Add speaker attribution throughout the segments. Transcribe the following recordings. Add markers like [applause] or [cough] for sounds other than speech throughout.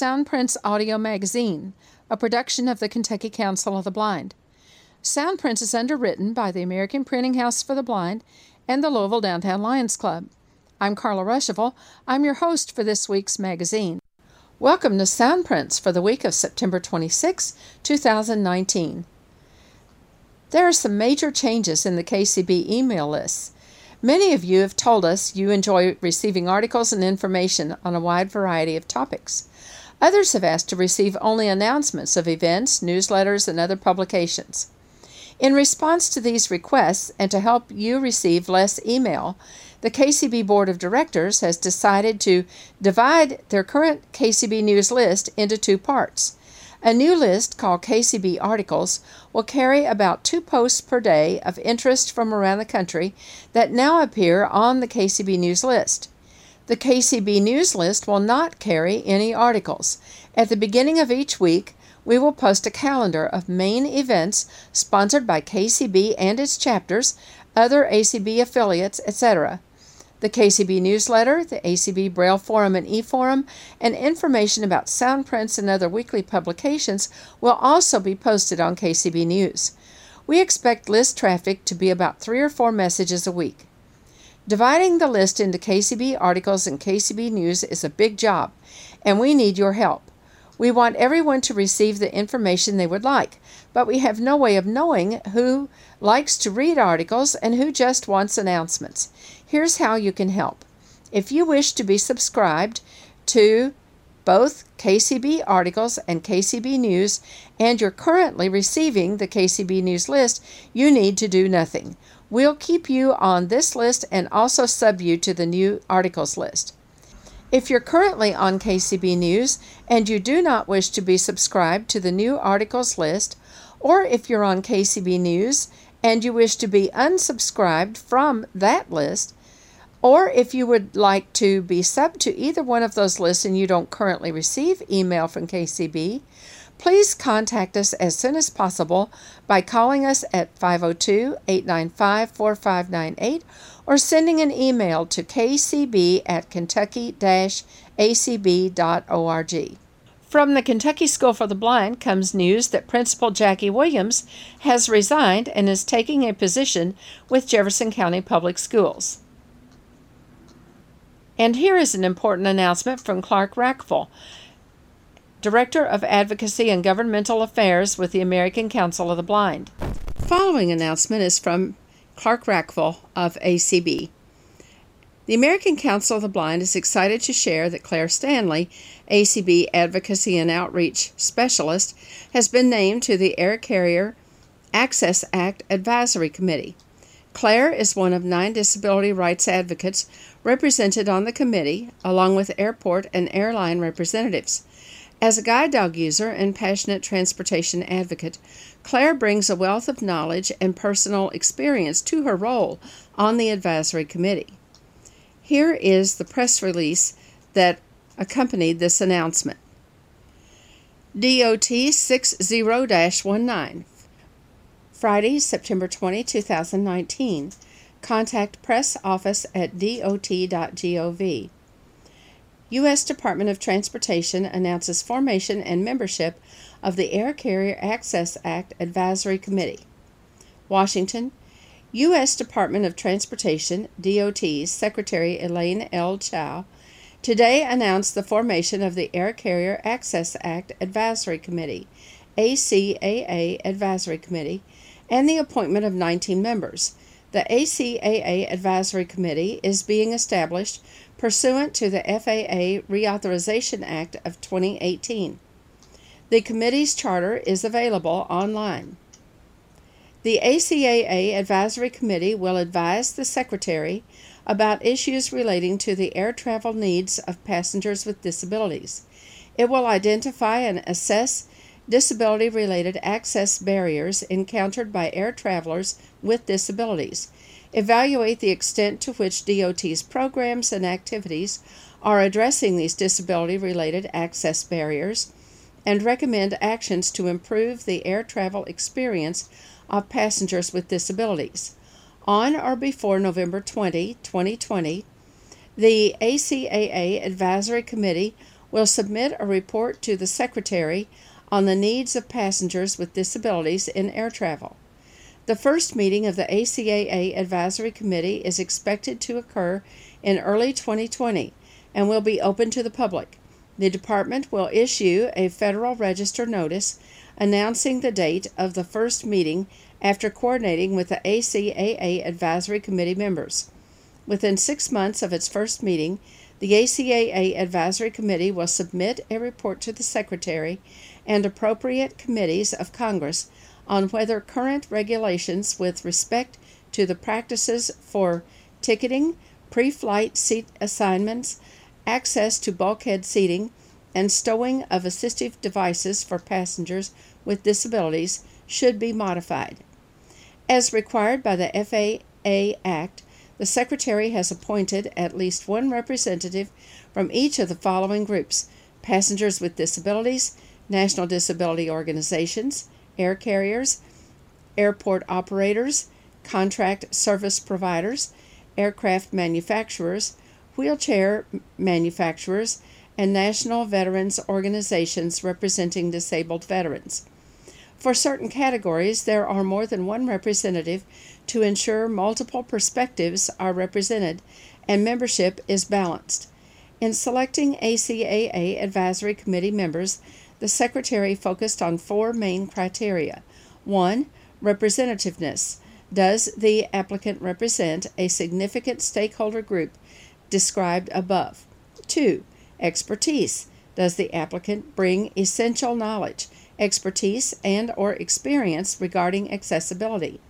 Speaker 1: Soundprints Audio Magazine, a production of the Kentucky Council of the Blind. Soundprints is underwritten by the American Printing House for the Blind and the Louisville Downtown Lions Club. I'm Carla Ruschival. I'm your host for this week's magazine. Welcome to Soundprints for the week of September 26, 2019. There are some major changes in the KCB email lists. Many of you have told us you enjoy receiving articles and information on a wide variety of topics. Others have asked to receive only announcements of events, newsletters, and other publications. In response to these requests and to help you receive less email, the KCB Board of Directors has decided to divide their current KCB News list into two parts. A new list called KCB Articles will carry about two posts per day of interest from around the country that now appear on the KCB News list. The KCB News list will not carry any articles. At the beginning of each week, we will post a calendar of main events sponsored by KCB and its chapters, other ACB affiliates, etc the KCB newsletter, the ACB Braille Forum and e-forum, and information about Soundprints and other weekly publications will also be posted on KCB News. We expect list traffic to be about three or four messages a week. Dividing the list into KCB articles and KCB News is a big job, and we need your help. We want everyone to receive the information they would like, but we have no way of knowing who likes to read articles and who just wants announcements. Here's how you can help. If you wish to be subscribed to both KCB articles and KCB News, and you're currently receiving the KCB News list, you need to do nothing. We'll keep you on this list and also sub you to the new articles list. If you're currently on KCB News and you do not wish to be subscribed to the new articles list, or if you're on KCB News and you wish to be unsubscribed from that list, or if you would like to be sub to either one of those lists and you don't currently receive email from KCB, please contact us as soon as possible by calling us at 502 895 4598 or sending an email to kcb at kentucky acb.org. From the Kentucky School for the Blind comes news that Principal Jackie Williams has resigned and is taking a position with Jefferson County Public Schools. And here is an important announcement from Clark Rachfal, Director of Advocacy and Governmental Affairs with the American Council of the Blind. Following announcement is from Clark Rachfal of ACB. The American Council of the Blind is excited to share that Claire Stanley, ACB Advocacy and Outreach Specialist, has been named to the Air Carrier Access Act Advisory Committee. Claire is one of nine disability rights advocates represented on the committee, along with airport and airline representatives. As a guide dog user and passionate transportation advocate, Claire brings a wealth of knowledge and personal experience to her role on the advisory committee. Here is the press release that accompanied this announcement. DOT 60 19 Friday, September 20, 2019. Contact press office at dot.gov. U.S. Department of Transportation announces formation and membership of the Air Carrier Access Act Advisory Committee. Washington, U.S. Department of Transportation, DOT's Secretary Elaine L. Chao, today announced the formation of the Air Carrier Access Act Advisory Committee, ACAA Advisory Committee, and the appointment of 19 members. The ACAA Advisory Committee is being established pursuant to the FAA Reauthorization Act of 2018. The committee's charter is available online. The ACAA Advisory Committee will advise the Secretary about issues relating to the air travel needs of passengers with disabilities. It will identify and assess disability related access barriers encountered by air travelers with disabilities, evaluate the extent to which DOT's programs and activities are addressing these disability related access barriers, and recommend actions to improve the air travel experience of passengers with disabilities. On or before November 20, 2020, the ACAA Advisory Committee will submit a report to the Secretary on the needs of passengers with disabilities in air travel. The first meeting of the ACAA Advisory Committee is expected to occur in early 2020 and will be open to the public. The department will issue a Federal Register notice announcing the date of the first meeting after coordinating with the ACAA Advisory Committee members. Within six months of its first meeting, the ACAA Advisory Committee will submit a report to the Secretary and appropriate committees of Congress on whether current regulations with respect to the practices for ticketing, pre flight seat assignments, access to bulkhead seating, and stowing of assistive devices for passengers with disabilities should be modified. As required by the FAA Act, the Secretary has appointed at least one representative from each of the following groups passengers with disabilities, national disability organizations, air carriers, airport operators, contract service providers, aircraft manufacturers, wheelchair manufacturers, and national veterans organizations representing disabled veterans. For certain categories, there are more than one representative to ensure multiple perspectives are represented and membership is balanced. In selecting ACAA Advisory Committee members, the Secretary focused on four main criteria. One, representativeness. Does the applicant represent a significant stakeholder group described above? Two, expertise. Does the applicant bring essential knowledge, expertise, and or experience regarding accessibility?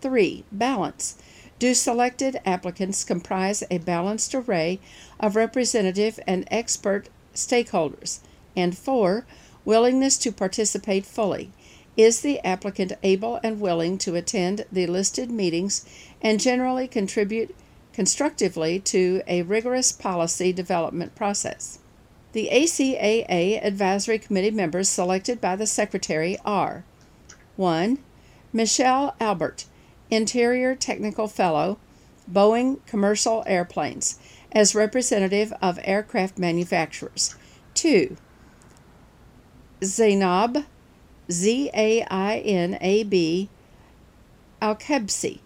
Speaker 1: 3. Balance. Do selected applicants comprise a balanced array of representative and expert stakeholders? And 4. Willingness to participate fully. Is the applicant able and willing to attend the listed meetings and generally contribute constructively to a rigorous policy development process? The ACAA Advisory Committee members selected by the Secretary are 1. Michelle Albert, Interior Technical Fellow, Boeing Commercial Airplanes, as representative of aircraft manufacturers. 2. Zainab, Z A I N A B, Alkebsi,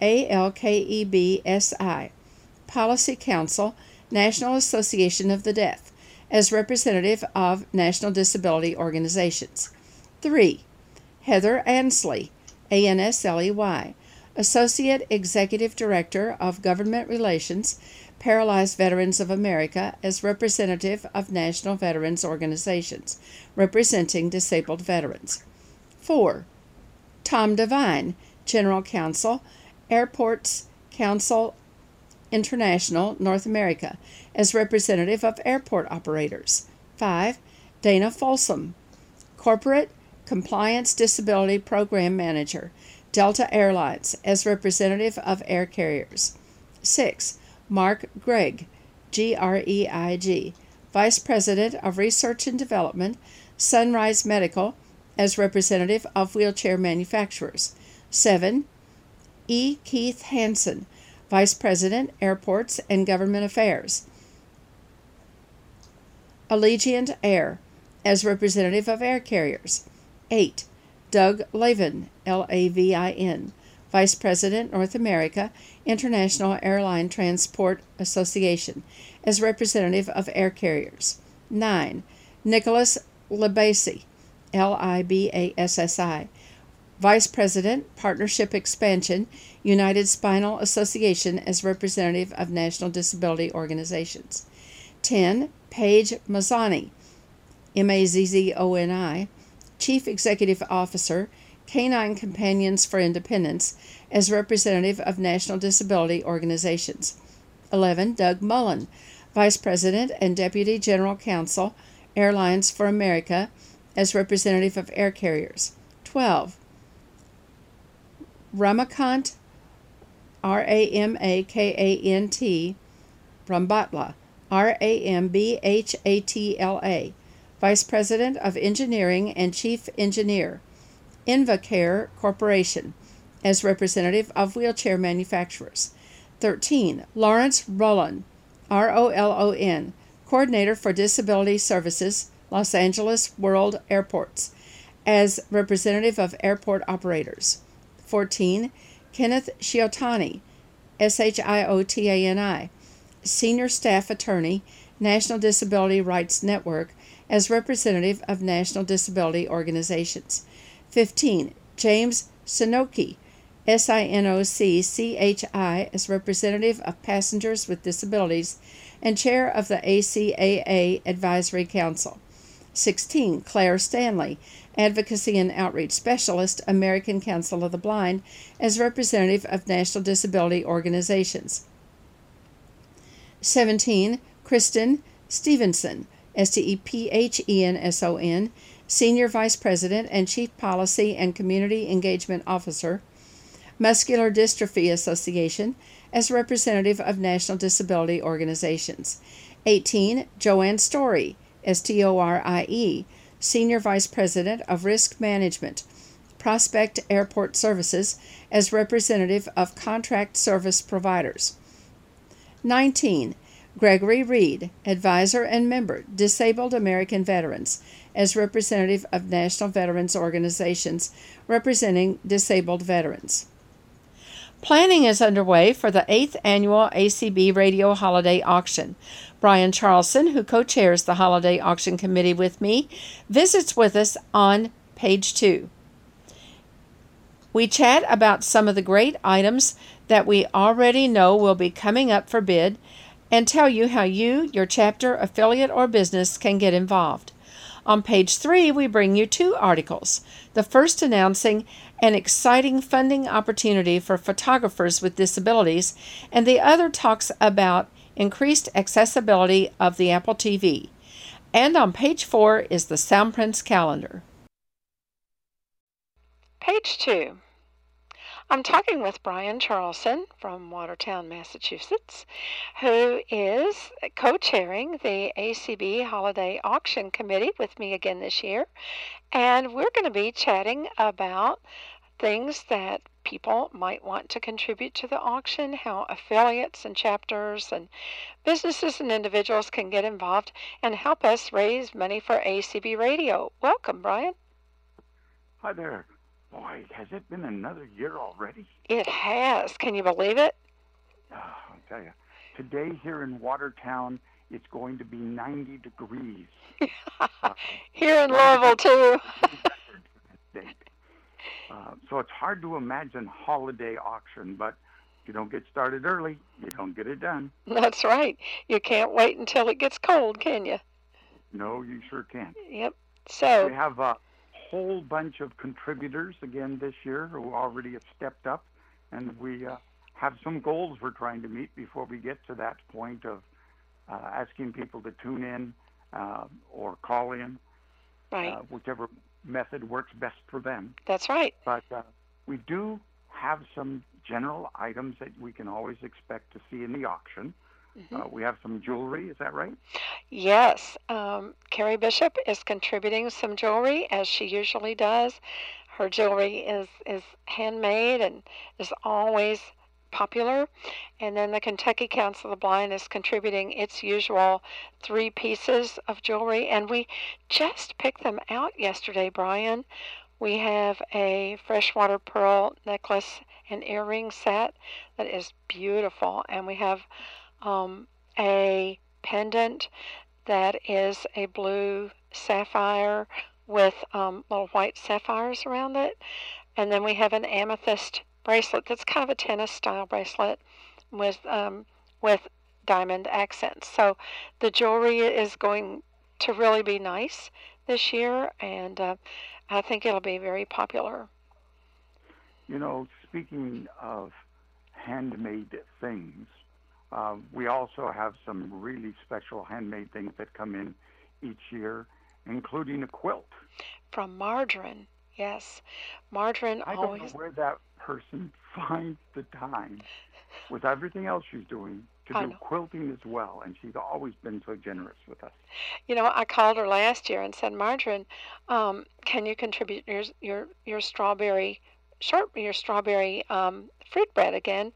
Speaker 1: A L K E B S I, Policy Counsel, National Association of the Deaf as representative of national disability organizations. 3. Heather Ansley, A N S L E Y, Associate Executive Director of Government Relations, Paralyzed Veterans of America, as representative of national veterans organizations representing disabled veterans. 4. Tom Devine, General Counsel, Airports Council International, North America, as representative of airport operators. 5. Dana Folsom, Corporate Compliance Disability Program Manager, Delta Airlines, as representative of air carriers. 6. Mark Greig, G R E I G, Vice President of Research and Development, Sunrise Medical, as representative of wheelchair manufacturers. 7. E. Keith Hansen, Vice President, Airports and Government Affairs. Allegiant Air, as representative of air carriers. 8. Doug Lavin, L A V I N, Vice President, North America, International Airline Transport Association, as representative of air carriers. 9. Nicholas Libassi, L I B A S S I, Vice President, Partnership Expansion, United Spinal Association as representative of National Disability Organizations. 10. Paige Mazzoni, M A Z Z O N I, Chief Executive Officer, Canine Companions for Independence, as representative of National Disability Organizations. 11. Doug Mullen, Vice President and Deputy General Counsel, Airlines for America, as representative of air carriers. 12. Ramakant, R A M A K A N T, Rambhatla, R A M B H A T L A, Vice President of Engineering and Chief Engineer, Invacare Corporation, as representative of wheelchair manufacturers. 13. Lawrence Rolon, R O L O N, Coordinator for Disability Services, Los Angeles World Airports, as representative of airport operators. 14. Kenneth Shiotani, S H I O T A N I, Senior Staff Attorney, National Disability Rights Network, as representative of national disability organizations. 15. James Sinocchi, S I N O C C H I, as representative of passengers with disabilities and chair of the ACAA Advisory Council. 16. Claire Stanley, Advocacy and Outreach Specialist, American Council of the Blind, as representative of national disability organizations. 17. Kristen Stephenson, S T E P H E N S O N, Senior Vice President and Chief Policy and Community Engagement Officer, Muscular Dystrophy Association, as representative of national disability organizations. 18. Joanne Storie, S T O R I E, Senior Vice President of Risk Management, Prospect Airport Services, as representative of contract service providers. 19. Gregory Reed, Advisor and Member, Disabled American Veterans, as representative of National Veterans Organizations representing disabled veterans. Planning is underway for the 8th annual ACB Radio Holiday Auction. Brian Charlson, who co chairs the Holiday Auction Committee with me, visits with us on page 2. We chat about some of the great items that we already know will be coming up for bid and tell you how you, your chapter, affiliate, or business can get involved. On page three, we bring you two articles. The first announcing an exciting funding opportunity for photographers with disabilities, and the other talks about increased accessibility of the Apple TV. And on page four is the Soundprints calendar. Page two. I'm talking with Brian Charlson from Watertown, Massachusetts, who is co chairing the ACB Holiday Auction Committee with me again this year. And we're going to be chatting about things that people might want to contribute to the auction, how affiliates and chapters and businesses and individuals can get involved and help us raise money for ACB Radio. Welcome, Brian.
Speaker 2: Hi there. Boy, has it been another year already?
Speaker 1: It has. Can you believe it?
Speaker 2: Oh, I'll tell you. Today here in Watertown, it's going to be 90 degrees.
Speaker 1: uh, [laughs] here in Louisville, too.
Speaker 2: uh, so it's hard to imagine holiday auction, but if you don't get started early, you don't get it done.
Speaker 1: That's right. You can't wait until it gets cold, can you?
Speaker 2: No, you sure can't.
Speaker 1: Yep. So
Speaker 2: we have uh, whole bunch of contributors again this year who already have stepped up, and we uh, have some goals we're trying to meet before we get to that point of uh, asking people to tune in uh, or call in,
Speaker 1: right.
Speaker 2: Uh, whichever method works best for them.
Speaker 1: That's right.
Speaker 2: But uh, we do have some general items that we can always expect to see in the auction. Mm-hmm. Uh, we have some jewelry, is that right?
Speaker 1: Yes. Um, Carrie Bishop is contributing some jewelry as she usually does. Her jewelry is, is handmade and is always popular. And then the Kentucky Council of the Blind is contributing its usual three pieces of jewelry. And we just picked them out yesterday, Brian. We have a freshwater pearl necklace and earring set that is beautiful. And we have um, a pendant that is a blue sapphire with um, little white sapphires around it. And then we have an amethyst bracelet that's kind of a tennis style bracelet with um, with diamond accents. So the jewelry is going to really be nice this year, and uh, I think it'll be very popular.
Speaker 2: You know, speaking of handmade things, uh, we also have some really special handmade things that come in each year, including a quilt.
Speaker 1: From Margarine, yes. Margarine
Speaker 2: I
Speaker 1: always.
Speaker 2: don't know where that person [laughs] finds the time, with everything else she's doing, to do quilting as well. And she's always been so generous with us.
Speaker 1: You know, I called her last year and said, Margarine, um, can you contribute your your your strawberry
Speaker 3: short your strawberry um, fruit bread again?"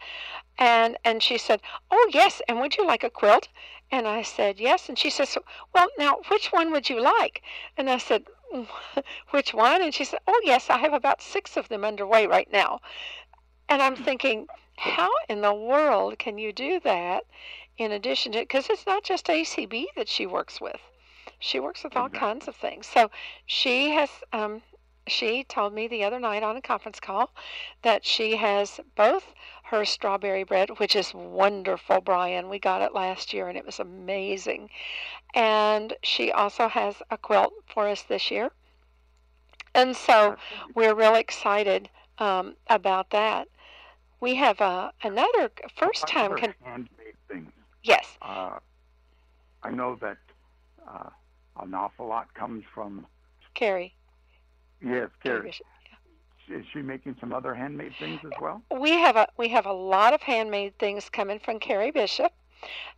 Speaker 3: And and she said, "Oh yes, and would you like a quilt?" And I said, "Yes." And she says, "Well, now which one would you like?" And I said, [laughs] "Which one?" And she said, "Oh yes, I have about six of them underway right now." And I'm thinking, how in the world can you do that? In addition to, because it's not just ACB that she works with. She works with all
Speaker 2: Exactly.
Speaker 3: kinds of things. So she has um, she told me the other night on a conference call that she has both her strawberry bread, which is wonderful, Brian. We got it last year and it was amazing. And she also has a quilt for us this year. And so
Speaker 2: That's gonna be
Speaker 3: we're really excited um, about that. We have uh, another first time.
Speaker 2: other
Speaker 3: Con-
Speaker 2: handmade things.
Speaker 3: yes,
Speaker 2: Uh, I know that uh, an awful lot comes from
Speaker 3: Carrie.
Speaker 2: Yes,
Speaker 3: Carrie
Speaker 2: Carrie. Is she making some other handmade things as well?
Speaker 3: We have a we have a lot of handmade things coming from Carrie Bishop,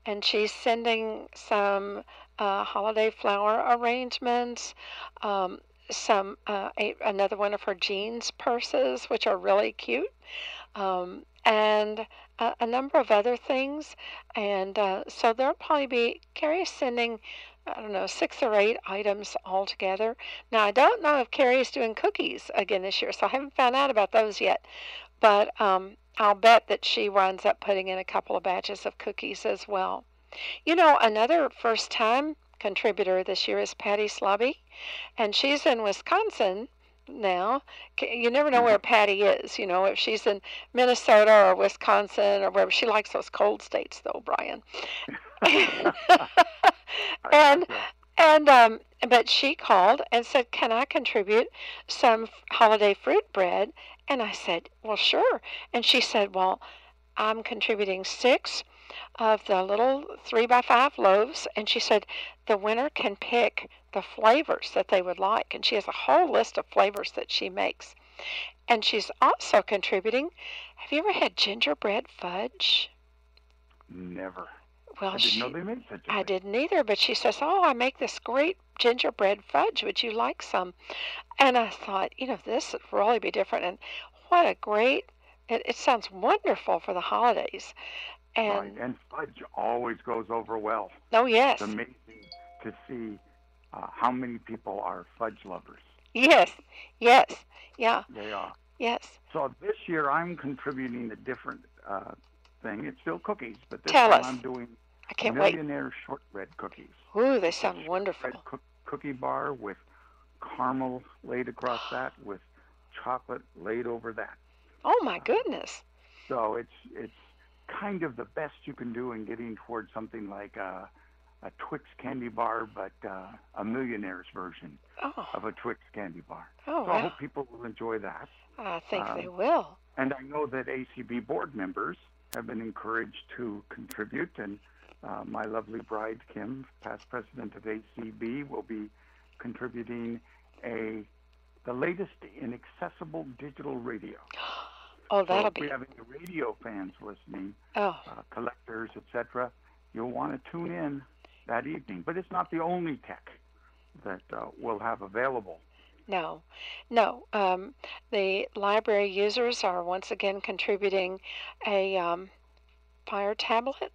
Speaker 3: and she's sending some uh, holiday flower arrangements, um, some uh, a, another one of her jeans purses, which are really cute, um, and a, a number of other things. And uh, so there'll probably be Carrie's sending. I don't know, six or eight items altogether. Now, I don't know if Carrie's doing cookies again this year, so I haven't found out about those yet. But um, I'll bet that she winds up putting in a couple of batches of cookies as well. You know, another first time contributor this year is Patty Slobby, and she's in Wisconsin now. You never know where Patty is, you know, if she's in Minnesota or Wisconsin or wherever. She likes those cold states, though, Brian. [laughs] [laughs] and and um, but she called and said, "Can I contribute some holiday fruit bread?" And I said, "Well, sure." And she said, "Well, I'm contributing six of the little three by five loaves." And she said, "The winner can pick the flavors that they would like." And she has a whole list of flavors that she makes. And she's also contributing. Have you ever had gingerbread fudge?
Speaker 2: Never.
Speaker 3: Well,
Speaker 2: I didn't
Speaker 3: she,
Speaker 2: know they made such a
Speaker 3: I
Speaker 2: thing.
Speaker 3: didn't either, but she says, "Oh, I make this great gingerbread fudge. Would you like some?" And I thought, you know, this would really be different. And what a great! It, it sounds wonderful for the holidays.
Speaker 2: Right.
Speaker 3: And
Speaker 2: And fudge always goes over well.
Speaker 3: oh yes,
Speaker 2: It's amazing to see uh, how many people are fudge lovers.
Speaker 3: yes, yes, yeah,
Speaker 2: They are.
Speaker 3: yes.
Speaker 2: So this year I'm contributing a different uh, thing. It's still cookies, but this
Speaker 3: Tell
Speaker 2: time
Speaker 3: us.
Speaker 2: I'm doing
Speaker 3: I can't wait.
Speaker 2: millionaire shortbread cookies.
Speaker 3: Ooh, they sound wonderful.
Speaker 2: Cook- cookie bar with caramel laid across that, with chocolate laid over that.
Speaker 3: Oh my goodness.
Speaker 2: So it's it's kind of the best you can do in getting towards something like a, a Twix candy bar, but uh, a millionaire's version
Speaker 3: Oh,
Speaker 2: of a Twix candy bar.
Speaker 3: oh
Speaker 2: So I hope people will enjoy that.
Speaker 3: I think
Speaker 2: um,
Speaker 3: they will.
Speaker 2: And I know that ACB board members have been encouraged to contribute, and uh, my lovely bride Kim, past president of ACB, will be contributing a the latest in accessible digital radio. [gasps]
Speaker 3: Oh, that'll
Speaker 2: if we
Speaker 3: be.
Speaker 2: have any radio fans listening,
Speaker 3: Oh,
Speaker 2: uh, collectors, etc., you'll want to tune in that evening. But it's not the only tech that uh, we'll have available.
Speaker 3: No, no. Um, the library users are once again contributing a um, Fire tablet,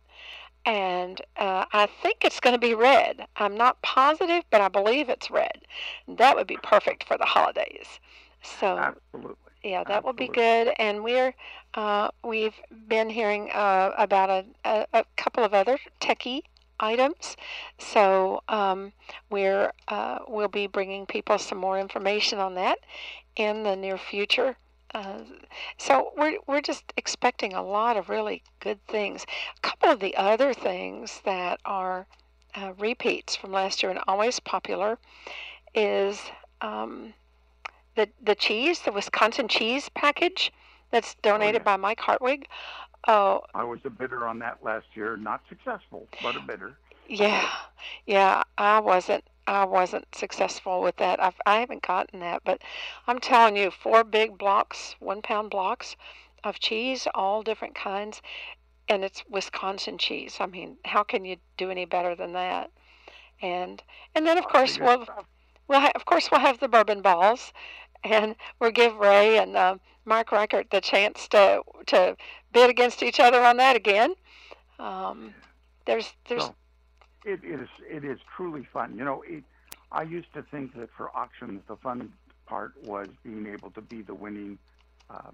Speaker 3: and uh, I think it's going to be red. I'm not positive, but I believe it's red. That would be perfect for the holidays. So
Speaker 2: Absolutely.
Speaker 3: Yeah, that will be good. And we're uh, we've been hearing uh, about a, a, a couple of other techie items. So um, we're uh, we'll be bringing people some more information on that in the near future. Uh, so we're we're just expecting a lot of really good things. A couple of the other things that are uh, repeats from last year and always popular is um, the the cheese, the Wisconsin cheese package that's donated
Speaker 2: yeah.
Speaker 3: by Mike Hartwig. Oh,
Speaker 2: I was a bidder on that last year, not successful, but a bidder.
Speaker 3: yeah, yeah. I wasn't I wasn't successful with that. I've, I haven't gotten that, but I'm telling you, four big blocks, one pound blocks of cheese, all different kinds, and it's Wisconsin cheese. I mean, how can you do any better than that? And and then of course we'll
Speaker 2: stuff.
Speaker 3: We'll ha- of course we'll have the bourbon balls, and we'll give Ray and uh, Mark Richert the chance to to bid against each other on that again. Um, there's there's
Speaker 2: So it is it is truly fun. You know, it, I used to think that for auctions the fun part was being able to be the winning uh,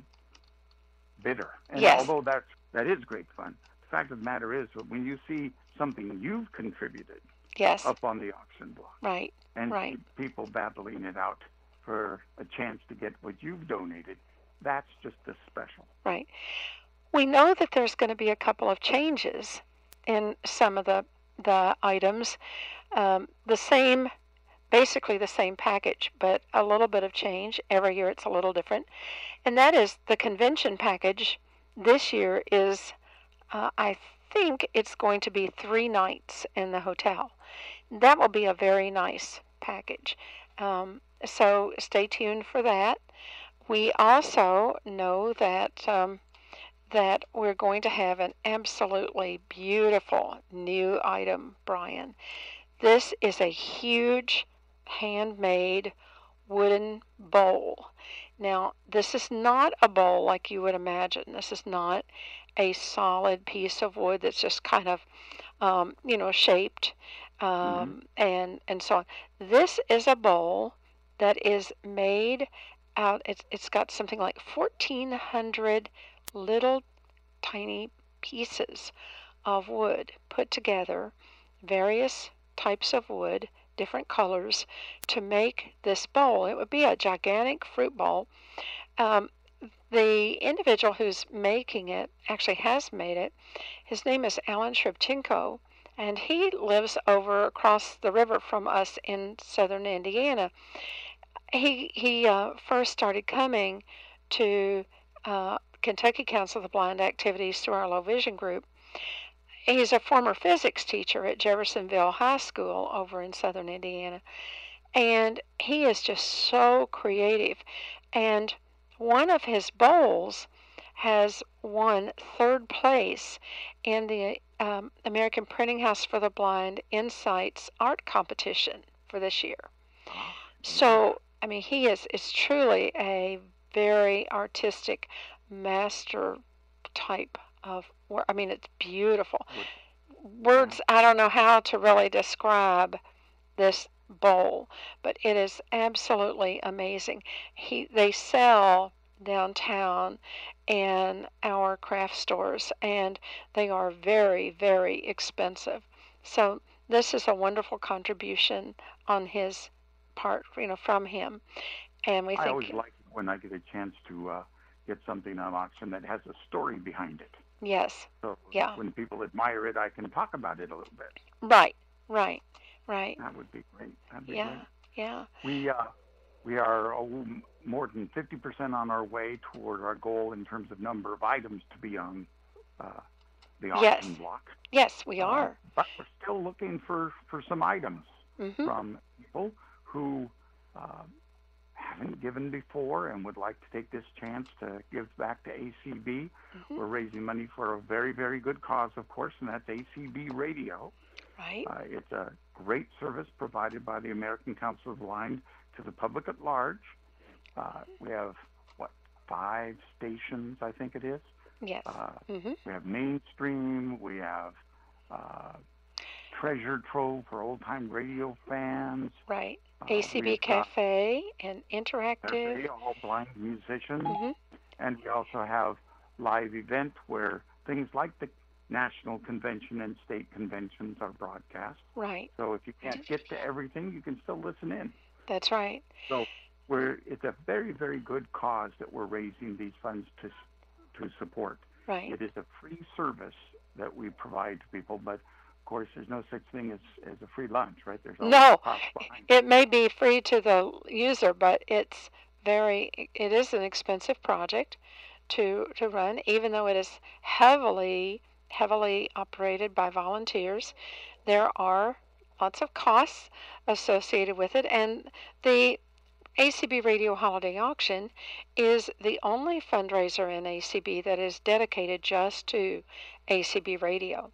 Speaker 2: bidder. And
Speaker 3: Yes.
Speaker 2: although that's that is great fun, the fact of the matter is that when you see something you've contributed
Speaker 3: yes,
Speaker 2: up on the auction block
Speaker 3: right,
Speaker 2: and
Speaker 3: Right.
Speaker 2: people battling it out for a chance to get what you've donated, that's just as special.
Speaker 3: right. We know that there's going to be a couple of changes in some of the the items. Um, the same, basically the same package, but a little bit of change. Every year it's a little different, and that is the convention package. This year is, uh, I think it's going to be three nights in the hotel. That will be a very nice package. Um, so stay tuned for that. We also know that um, that we're going to have an absolutely beautiful new item, Brian. This is a huge handmade wooden bowl. Now, this is not a bowl like you would imagine. This is not a solid piece of wood that's just kind of, um, you know, shaped um, and and so on. This is a bowl that is made out. It's it's got something like 1,400 little tiny pieces of wood put together, various types of wood, different colors, to make this bowl. It would be a gigantic fruit bowl. Um, the individual who's making it actually has made it. His name is Alan Shribchenko, and he lives over across the river from us in southern Indiana. He he uh, first started coming to uh, Kentucky Council of the Blind activities through our low vision group. He's a former physics teacher at Jeffersonville High School over in southern Indiana. And he is just so creative. And one of his bowls has won third place in the um, American Printing House for the Blind Insights Art Competition for this year. So, I mean, he is, is truly a very artistic master type of work. I mean, it's beautiful. Words, I don't know how to really describe this bowl, but it is absolutely amazing. He, they sell downtown and our craft stores, and they are very, very expensive. So this is a wonderful contribution on his part, you know, from him. And we
Speaker 2: I
Speaker 3: think
Speaker 2: always like when I get a chance to uh, get something on auction that has a story behind it.
Speaker 3: yes,
Speaker 2: So
Speaker 3: Yeah.
Speaker 2: when people admire it, I can talk about it a little bit.
Speaker 3: right, right, right.
Speaker 2: That would be great. That'd be
Speaker 3: Yeah,
Speaker 2: great.
Speaker 3: yeah.
Speaker 2: We uh, we are more than 50% on our way toward our goal in terms of number of items to be on uh, the auction
Speaker 3: Yes.
Speaker 2: block.
Speaker 3: Yes, we
Speaker 2: Uh,
Speaker 3: are.
Speaker 2: but we're still looking for, for some items
Speaker 3: hmm
Speaker 2: from people who uh, haven't given before and would like to take this chance to give back to ACB.
Speaker 3: hmm
Speaker 2: We're raising money for a very, very good cause, of course, and that's ACB Radio.
Speaker 3: Right.
Speaker 2: Uh, it's a great service provided by the American Council of the Blind to the public at large. Uh, we have, what, five stations, I think it is.
Speaker 3: Yes.
Speaker 2: Uh,
Speaker 3: hmm
Speaker 2: we have Mainstream. We have uh, Treasure Trove for old time radio fans.
Speaker 3: Right.
Speaker 2: Uh,
Speaker 3: ACB
Speaker 2: got
Speaker 3: Cafe and Interactive.
Speaker 2: Cafe, all blind musicians.
Speaker 3: hmm
Speaker 2: And we also have live event where things like the national convention and state conventions are broadcast.
Speaker 3: Right.
Speaker 2: So if you can't get to everything, you can still listen in.
Speaker 3: That's right.
Speaker 2: So we're, it's a very, very good cause that we're raising these funds to, to support.
Speaker 3: Right.
Speaker 2: It is a free service that we provide to people, but of course, there's no such thing as, as a free lunch, right? There's always
Speaker 3: No.
Speaker 2: a cost behind it.
Speaker 3: It may be free to the user, but it's very. It is an expensive project to to run, even though it is heavily heavily operated by volunteers. There are lots of costs associated with it, and the ACB Radio Holiday Auction is the only fundraiser in ACB that is dedicated just to ACB Radio.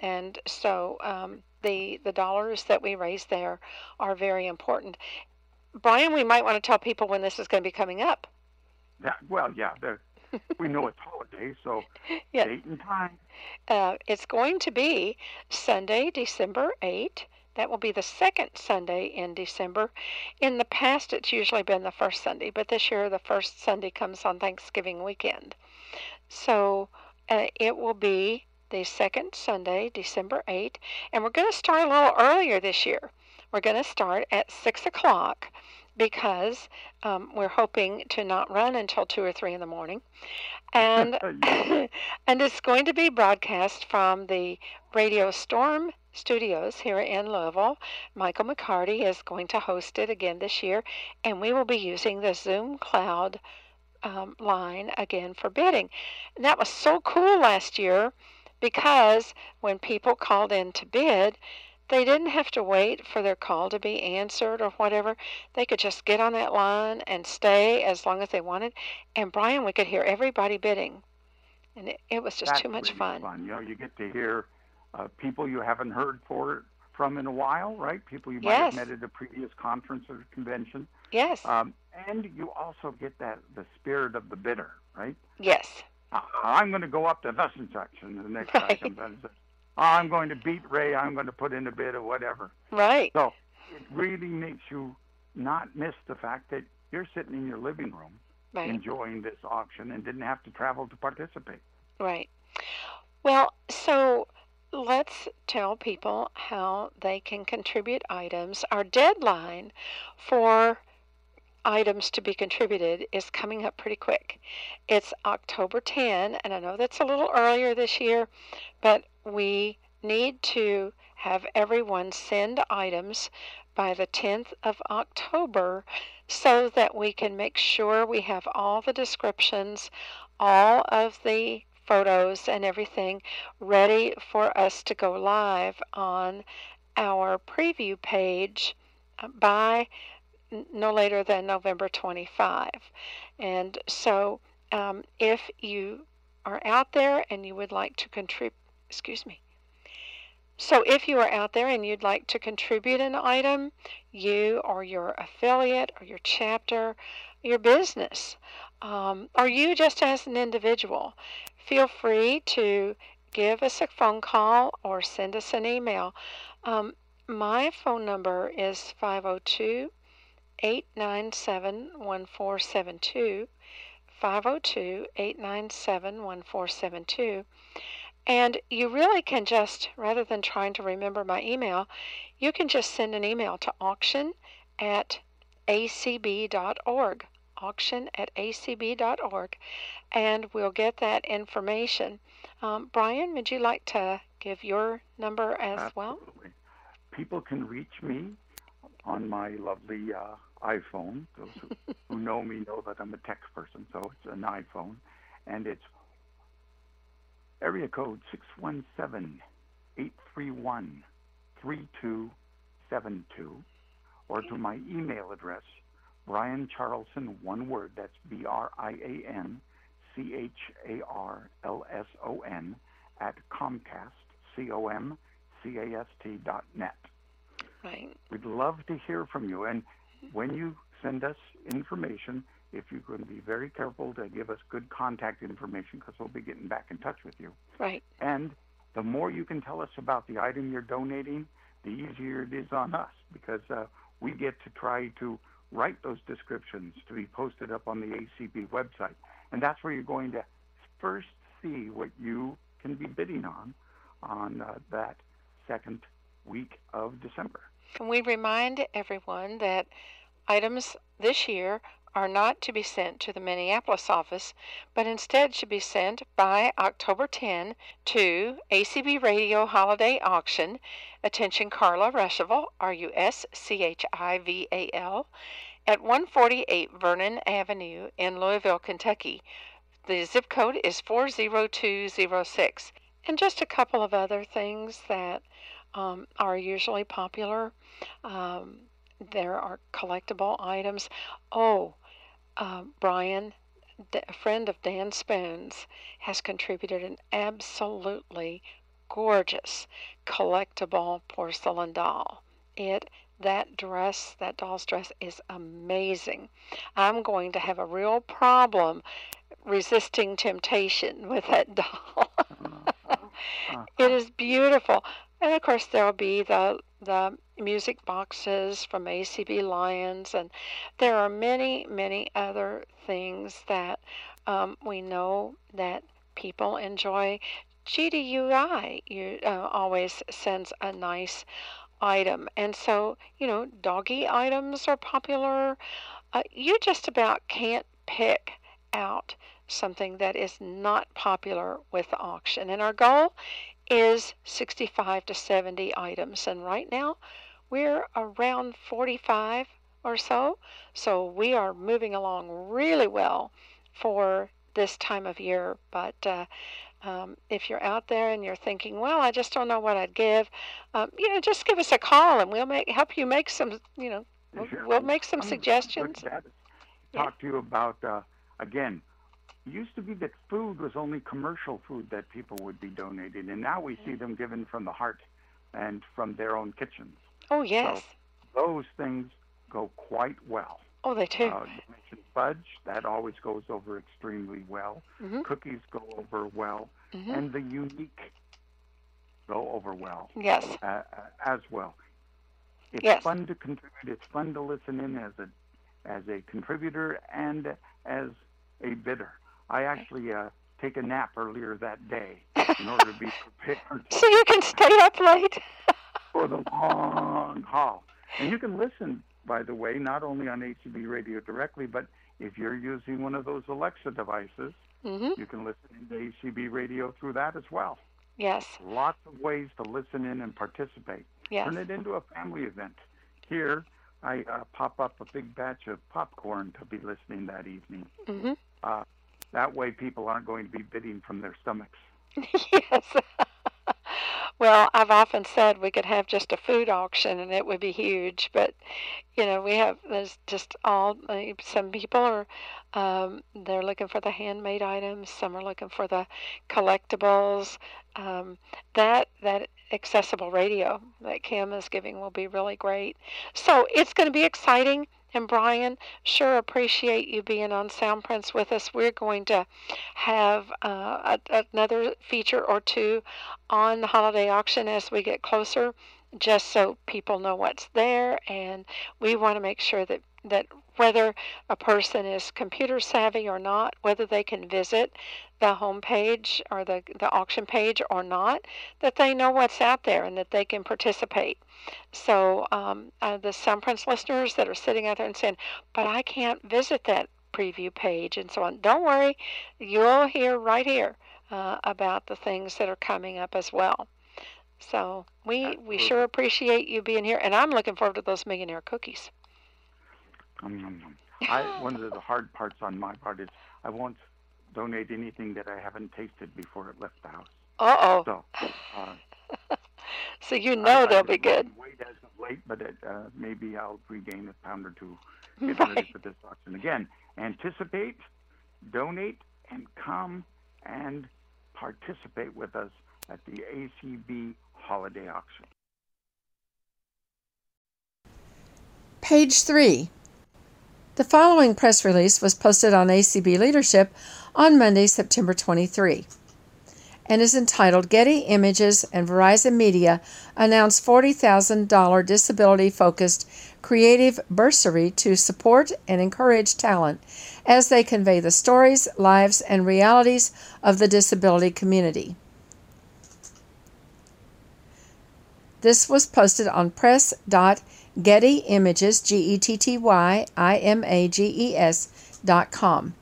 Speaker 3: And so um, the, the dollars that we raise there are very important. Brian, we might want to tell people when this is going to be coming up.
Speaker 2: Yeah, well, yeah, [laughs] we know it's holiday, so
Speaker 3: Yeah.
Speaker 2: date and time.
Speaker 3: Uh, it's going to be Sunday, December 8. That will be the second Sunday in December. In the past, it's usually been the first Sunday, but this year the first Sunday comes on Thanksgiving weekend. So uh, it will be the second Sunday, December 8th, and we're going to start a little earlier this year. We're going to start at 6 o'clock because um, we're hoping to not run until 2 or 3 in the morning. [laughs] And, [laughs] and it's going to be broadcast from the Radio Storm studios here in Louisville. Michael McCarty is going to host it again this year, and we will be using the Zoom Cloud um, line again for bidding. And that was so cool last year because when people called in to bid, they didn't have to wait for their call to be answered or whatever. They could just get on that line and stay as long as they wanted. And Brian, we could hear everybody bidding. And it, it was just
Speaker 2: That's
Speaker 3: too much
Speaker 2: really
Speaker 3: fun.
Speaker 2: fun. You know, you get to hear uh, people you haven't heard for from in a while, right? People you might
Speaker 3: Yes.
Speaker 2: have met at a previous conference or convention,
Speaker 3: Yes,
Speaker 2: um, and you also get that the spirit of the bidder, right?
Speaker 3: yes,
Speaker 2: Uh, I'm going to go up to and such, the next [laughs]
Speaker 3: Right.
Speaker 2: and says, "I'm going to beat Ray. I'm going to put in a bid or whatever."
Speaker 3: right.
Speaker 2: So it really makes you not miss the fact that you're sitting in your living room
Speaker 3: Right.
Speaker 2: enjoying this auction and didn't have to travel to participate.
Speaker 3: Right. Well, so let's tell people how they can contribute items. Our deadline for items to be contributed is coming up pretty quick. It's October 10, and I know that's a little earlier this year, but we need to have everyone send items by the 10th of October so that we can make sure we have all the descriptions, all of the photos and everything ready for us to go live on our preview page uh, by no later than November 25. And so um, if you are out there and you would like to contribute, excuse me. So if you are out there and you'd like to contribute an item, you or your affiliate or your chapter, your business, um, or you just as an individual, feel free to give us a phone call or send us an email. Um, my phone number is 502 897 1472. 502 897 1472. And you really can just, rather than trying to remember my email, you can just send an email to auction at acb.org. Auction at acb.org. And we'll get that information. Um, Brian, would you like to give your number as well?
Speaker 2: Absolutely. People can reach me on my lovely uh, iPhone. Those who, [laughs] who know me know that I'm a tech person, so it's an iPhone, and it's area code six one seven eight three one three two seven two, or to my email address, Brian Charlson, one word. That's B R I A N C H A R L S O N at Comcast C O M C A S T dot net.
Speaker 3: Right.
Speaker 2: We'd love to hear from you. And when you send us information, if you're going to be very careful to give us good contact information because we'll be getting back in touch with you.
Speaker 3: Right.
Speaker 2: And the more you can tell us about the item you're donating, the easier it is on us because uh, we get to try to write those descriptions to be posted up on the ACB website. And that's where you're going to first see what you can be bidding on on uh, that second week of December.
Speaker 3: And we remind everyone that items this year are not to be sent to the Minneapolis office, but instead should be sent by October 10 to ACB Radio Holiday Auction. Attention Carla Ruschival, R U S C H I V A L, at 148 Vernon Avenue in Louisville, Kentucky. The zip code is 40206. And just a couple of other things that um, are usually popular. Um, there are collectible items. Oh, uh, Brian, a friend of Dan Spoone's, has contributed an absolutely gorgeous collectible porcelain doll. It that dress, that doll's dress, is amazing. I'm going to have a real problem resisting temptation [laughs] with that doll. [laughs] it is beautiful. And of course, there'll be the the music boxes from ACB Lions, and there are many, many other things that um, we know that people enjoy. GDUI you, uh, always sends a nice item, and so you know, doggy items are popular. Uh, you just about can't pick out something that is not popular with the auction. And our goal is 65 to 70 items. And right now, we're around 45 or so. So we are moving along really well for this time of year. But uh, um, if you're out there and you're thinking, well, I just don't know what I'd give, um, you know, just give us a call and we'll make help you make some, you know, we'll, we'll make some suggestions.
Speaker 2: good at it.
Speaker 3: Yeah.
Speaker 2: Talk to you about uh, again. It used to be that food was only commercial food that people would be donating, and now we see them given from the heart and from their own kitchens.
Speaker 3: Oh, yes.
Speaker 2: Those things go quite well.
Speaker 3: Oh, they do.
Speaker 2: Uh, you mentioned fudge; that always goes over extremely well.
Speaker 3: hmm
Speaker 2: Cookies go over well,
Speaker 3: hmm
Speaker 2: and the unique go over well
Speaker 3: Yes.
Speaker 2: uh, as well. It's
Speaker 3: Yes.
Speaker 2: fun to contribute. It's fun to listen in as a as a contributor and as a bidder. I actually uh, take a nap earlier that day [laughs] in order to be prepared [laughs]
Speaker 3: So you can stay up late. [laughs]
Speaker 2: for the long haul. And you can listen, by the way, not only on ACB Radio directly, but if you're using one of those Alexa devices,
Speaker 3: hmm
Speaker 2: you can listen to ACB Radio through that as well.
Speaker 3: Yes.
Speaker 2: Lots of ways to listen in and participate.
Speaker 3: Yes.
Speaker 2: Turn it into a family event. Here, I uh, pop up a big batch of popcorn to be listening that evening.
Speaker 3: hmm
Speaker 2: That way, people aren't going to be bidding from their stomachs. [laughs]
Speaker 3: yes. [laughs] well, I've often said we could have just a food auction and it would be huge, but you know, we have there's just all uh, some people are um, they're looking for the handmade items, some are looking for the collectibles. Um, that that accessible radio that Kim is giving will be really great. So it's going to be exciting. And Brian, sure appreciate you being on Soundprints with us. We're going to have uh, a, another feature or two on the holiday auction as we get closer, just so people know what's there. And we want to make sure that, that whether a person is computer savvy or not, whether they can visit the home page or the, the auction page or not, that they know what's out there and that they can participate. So um, uh, the Soundprints listeners that are sitting out there and saying, but I can't visit that preview page and so on. Don't worry, you'll hear right here uh, about the things that are coming up as well. So we we sure appreciate you being here, and I'm looking forward to those millionaire cookies.
Speaker 2: Um, um, um. I, one of the hard parts on my part is I won't donate anything that I haven't tasted before it left the house.
Speaker 3: Uh oh.
Speaker 2: So, uh, [laughs]
Speaker 3: So you know
Speaker 2: I
Speaker 3: they'll
Speaker 2: have
Speaker 3: be good.
Speaker 2: Weight as of late, but it, uh, maybe I'll regain a pound or two [laughs] getting ready
Speaker 3: Right.
Speaker 2: for this auction. Again, anticipate, donate, and come and participate with us at the ACB Holiday Auction.
Speaker 1: Page 3. The following press release was posted on ACB Leadership on Monday, September 23, and is entitled Getty Images and Verizon Media announce $40,000 disability focused creative bursary to support and encourage talent as they convey the stories, lives, and realities of the disability community. This was posted on press.getty images, G E T T Y I M A G E S dot com.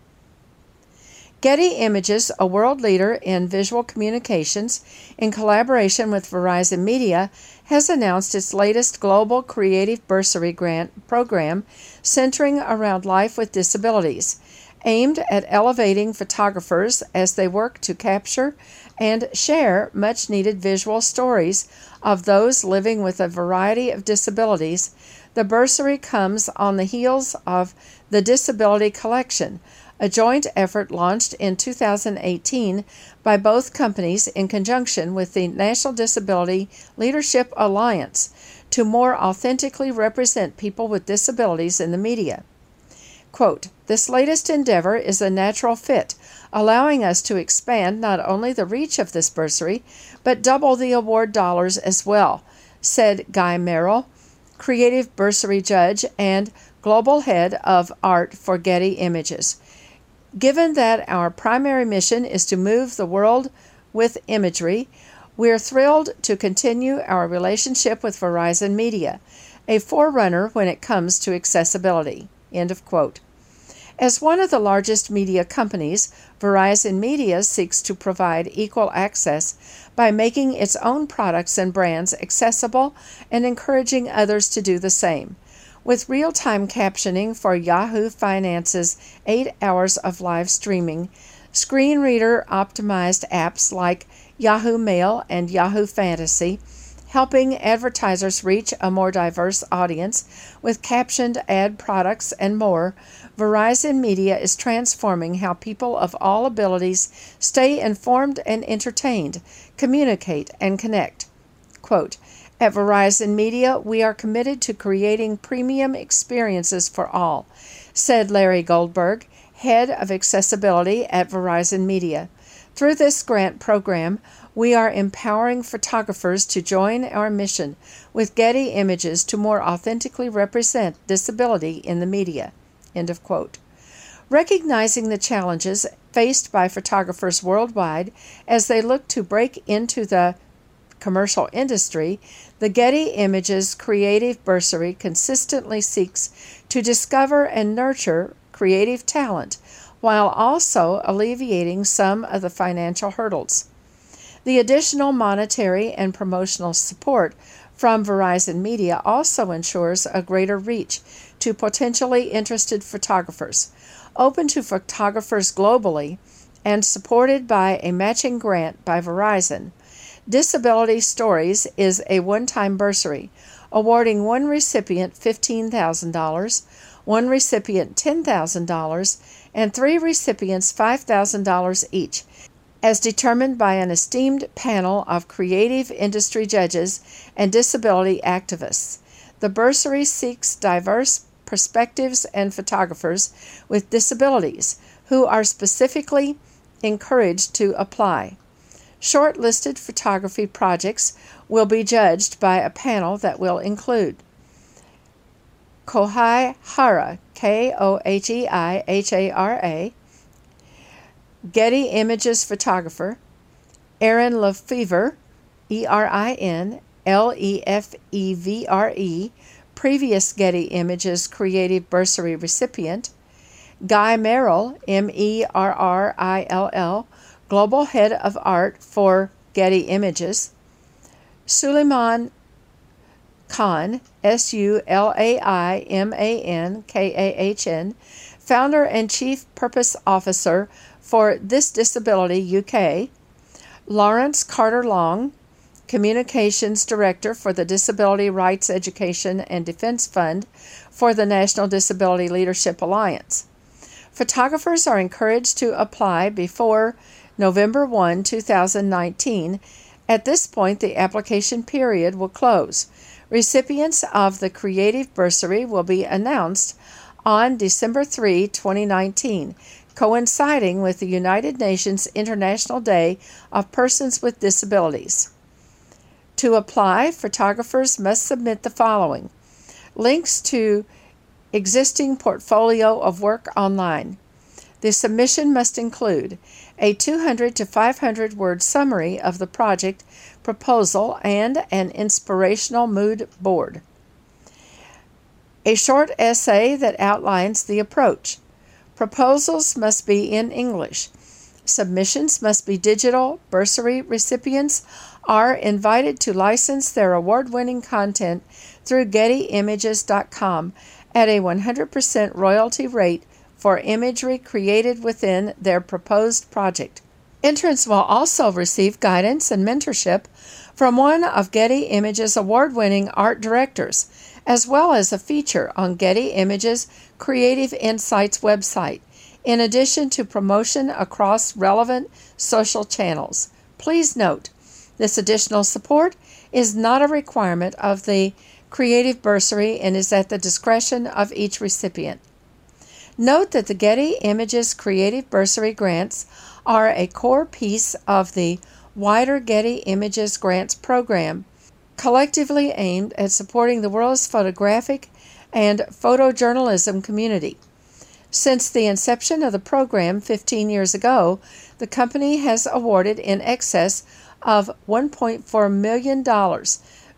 Speaker 1: Getty Images, a world leader in visual communications, in collaboration with Verizon Media, has announced its latest global creative bursary grant program centering around life with disabilities, aimed at elevating photographers as they work to capture and share much needed visual stories of those living with a variety of disabilities. The bursary comes on the heels of the Disability Collection, a joint effort launched in 2018 by both companies in conjunction with the National Disability Leadership Alliance to more authentically represent people with disabilities in the media. Quote, this latest endeavor is a natural fit, allowing us to expand not only the reach of this bursary, but double the award dollars as well, said Guy Merrill, creative bursary judge and global head of art for Getty Images. Given that our primary mission is to move the world with imagery, we're thrilled to continue our relationship with Verizon Media, a forerunner when it comes to accessibility. End of quote. As one of the largest media companies, Verizon Media seeks to provide equal access by making its own products and brands accessible and encouraging others to do the same. With real time captioning for Yahoo Finance's eight hours of live streaming, screen reader optimized apps like Yahoo Mail and Yahoo Fantasy, helping advertisers reach a more diverse audience with captioned ad products and more, Verizon Media is transforming how people of all abilities stay informed and entertained, communicate, and connect. Quote, at Verizon Media, we are committed to creating premium experiences for all, said Larry Goldberg, head of accessibility at Verizon Media. Through this grant program, we are empowering photographers to join our mission with Getty Images to more authentically represent disability in the media. End of quote. Recognizing the challenges faced by photographers worldwide as they look to break into the commercial industry, the Getty Images Creative Bursary consistently seeks to discover and nurture creative talent while also alleviating some of the financial hurdles. The additional monetary and promotional support from Verizon Media also ensures a greater reach to potentially interested photographers, open to photographers globally, and supported by a matching grant by Verizon. Disability Stories is a one time bursary, awarding one recipient $15,000, one recipient $10,000, and three recipients $5,000 each, as determined by an esteemed panel of creative industry judges and disability activists. The bursary seeks diverse perspectives and photographers with disabilities who are specifically encouraged to apply. Shortlisted photography projects will be judged by a panel that will include Kohei Hara, K O H E I H A R A, Getty Images photographer, Erin Lefevre, E R I N L E F E V R E, previous Getty Images Creative Bursary recipient, Guy Merrill, M E R R I L L, Global Head of Art for Getty Images, Sulaiman Khan, S U L A I M A N K A H N, founder and chief purpose officer for This Disability UK, Lawrence Carter Long, Communications Director for the Disability Rights Education and Defense Fund for the National Disability Leadership Alliance. Photographers are encouraged to apply before November 1, 2019. At this point, the application period will close. Recipients of the Creative Bursary will be announced on December 3, 2019, coinciding with the United Nations International Day of Persons with Disabilities. To apply, photographers must submit the following links to existing portfolio of work online. The submission must include a 200 to 500 word summary of the project proposal, and an inspirational mood board. A short essay that outlines the approach. Proposals must be in English. Submissions must be digital. Bursary recipients are invited to license their award winning content through GettyImages.com at a 100% royalty rate for imagery created within their proposed project. Entrants will also receive guidance and mentorship from one of Getty Images award winning art directors, as well as a feature on Getty Images Creative Insights website, in addition to promotion across relevant social channels. Please note, this additional support is not a requirement of the Creative Bursary and is at the discretion of each recipient. Note that the Getty Images Creative Bursary grants are a core piece of the wider Getty Images Grants program, collectively aimed at supporting the world's photographic and photojournalism community. Since the inception of the program 15 years ago, the company has awarded in excess of $1.4 million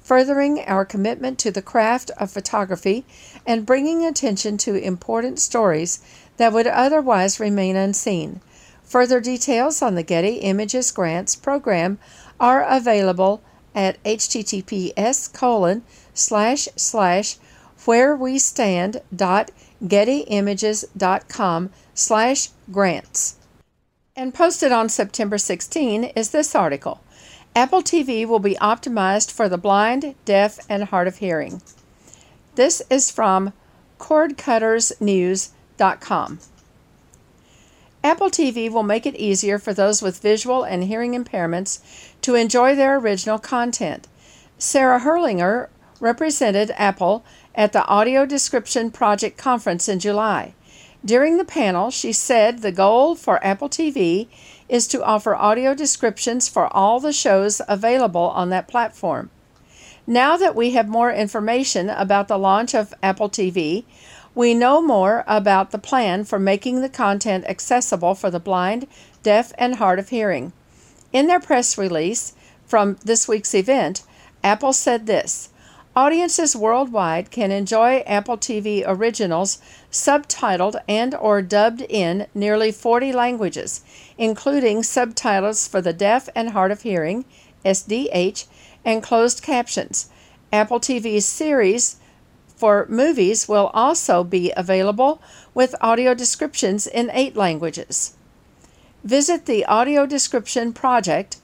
Speaker 1: furthering our commitment to the craft of photography and bringing attention to important stories that would otherwise remain unseen. Further details on the Getty Images Grants program are available at https colon slash slash where we stand dot gettyimages.com slash grants. And posted on September 16 is this article. Apple TV will be optimized for the blind, deaf, and hard of hearing. This is from cordcuttersnews.com. Apple TV will make it easier for those with visual and hearing impairments to enjoy their original content. Sarah Herrlinger represented Apple at the Audio Description Project conference in July. During the panel, she said the goal for Apple TV is to offer audio descriptions for all the shows available on that platform. Now that we have more information about the launch of Apple TV, we know more about the plan for making the content accessible for the blind, deaf, and hard of hearing. In their press release from this week's event, Apple said this Audiences worldwide can enjoy Apple TV originals subtitled and or dubbed in nearly 40 languages, including subtitles for the deaf and hard of hearing, SDH, and closed captions. Apple TV's series for movies will also be available with audio descriptions in 8 languages. Visit the Audio Description Project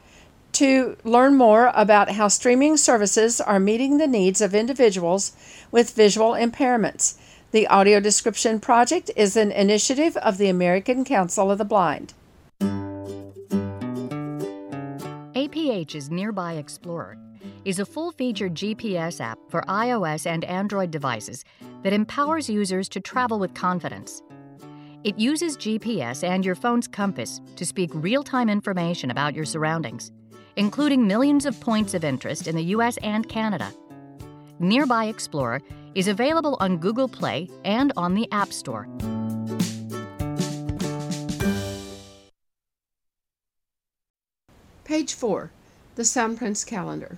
Speaker 1: to learn more about how streaming services are meeting the needs of individuals with visual impairments. The Audio Description Project is an initiative of the American Council of the Blind.
Speaker 4: APH's Nearby Explorer is a full featured GPS app for iOS and Android devices that empowers users to travel with confidence. It uses GPS and your phone's compass to speak real time information about your surroundings including millions of points of interest in the US and Canada. Nearby Explorer is available on Google Play and on the App Store.
Speaker 1: Page 4 The Soundprints Calendar.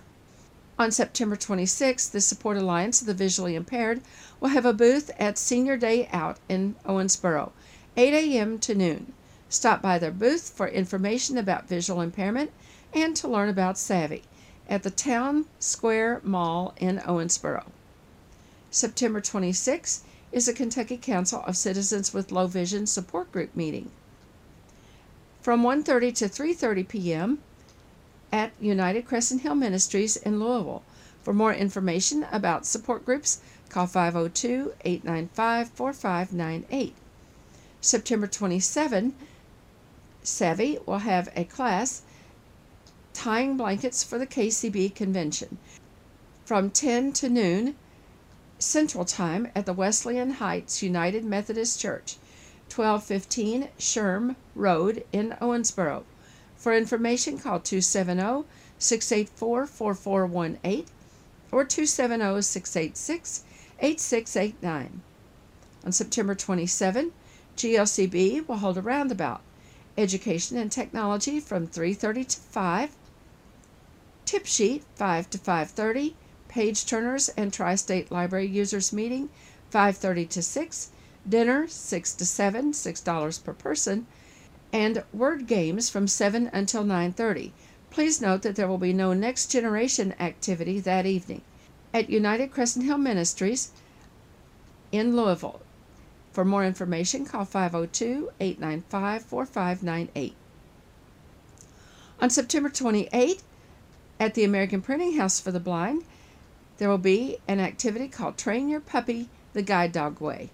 Speaker 1: On September 26, the Support Alliance of the Visually Impaired will have a booth at Senior Day Out in Owensboro, 8 a.m. to noon. Stop by their booth for information about visual impairment and to learn about Savvy at the Town Square Mall in Owensboro. September 26 is a Kentucky Council of Citizens with Low Vision support group meeting. From 1:30 to 3:30 p.m. at United Crescent Hill Ministries in Louisville. For more information about support groups, call 502-895-4598. September 27, Savvy will have a class tying blankets for the KCB convention from 10 to noon Central Time at the Wesleyan Heights United Methodist Church, 1215 Sherm Road in Owensboro. For information, call 270 684 4418 or 270 686 8689. On September 27, GLCB will hold a roundabout, Education and Technology from 3:30 to 5 Tip sheet 5 to 5:30. Page turners and Tri-State Library users meeting 5:30 to 6. Dinner 6 to 7, $6 per person, and word games from 7 until 9:30. Please note that there will be no next generation activity that evening at United Crescent Hill Ministries in Louisville. For more information, call 502 895 4598. On September 28, at the American Printing House for the Blind, there will be an activity called Train Your Puppy the Guide Dog Way.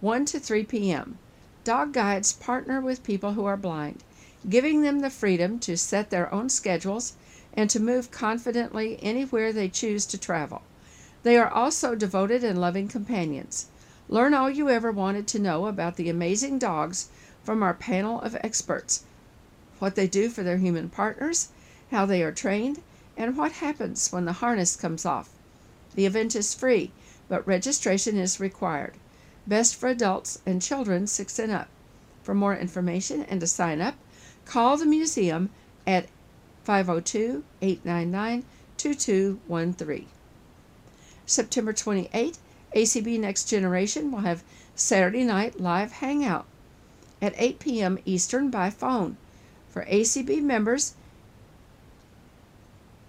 Speaker 1: 1 to 3 p.m. Dog guides partner with people who are blind, giving them the freedom to set their own schedules and to move confidently anywhere they choose to travel.
Speaker 3: They are also devoted and loving companions. Learn all you ever wanted to know about the amazing dogs from our panel of experts what they do for their human partners, how they are trained, and what happens when the harness comes off. The event is free, but registration is required. Best for adults and children 6 and up. For more information and to sign up, call the museum at 502 899 2213. September 28, ACB Next Generation will have Saturday Night Live Hangout at 8 p.m. Eastern by phone. For ACB members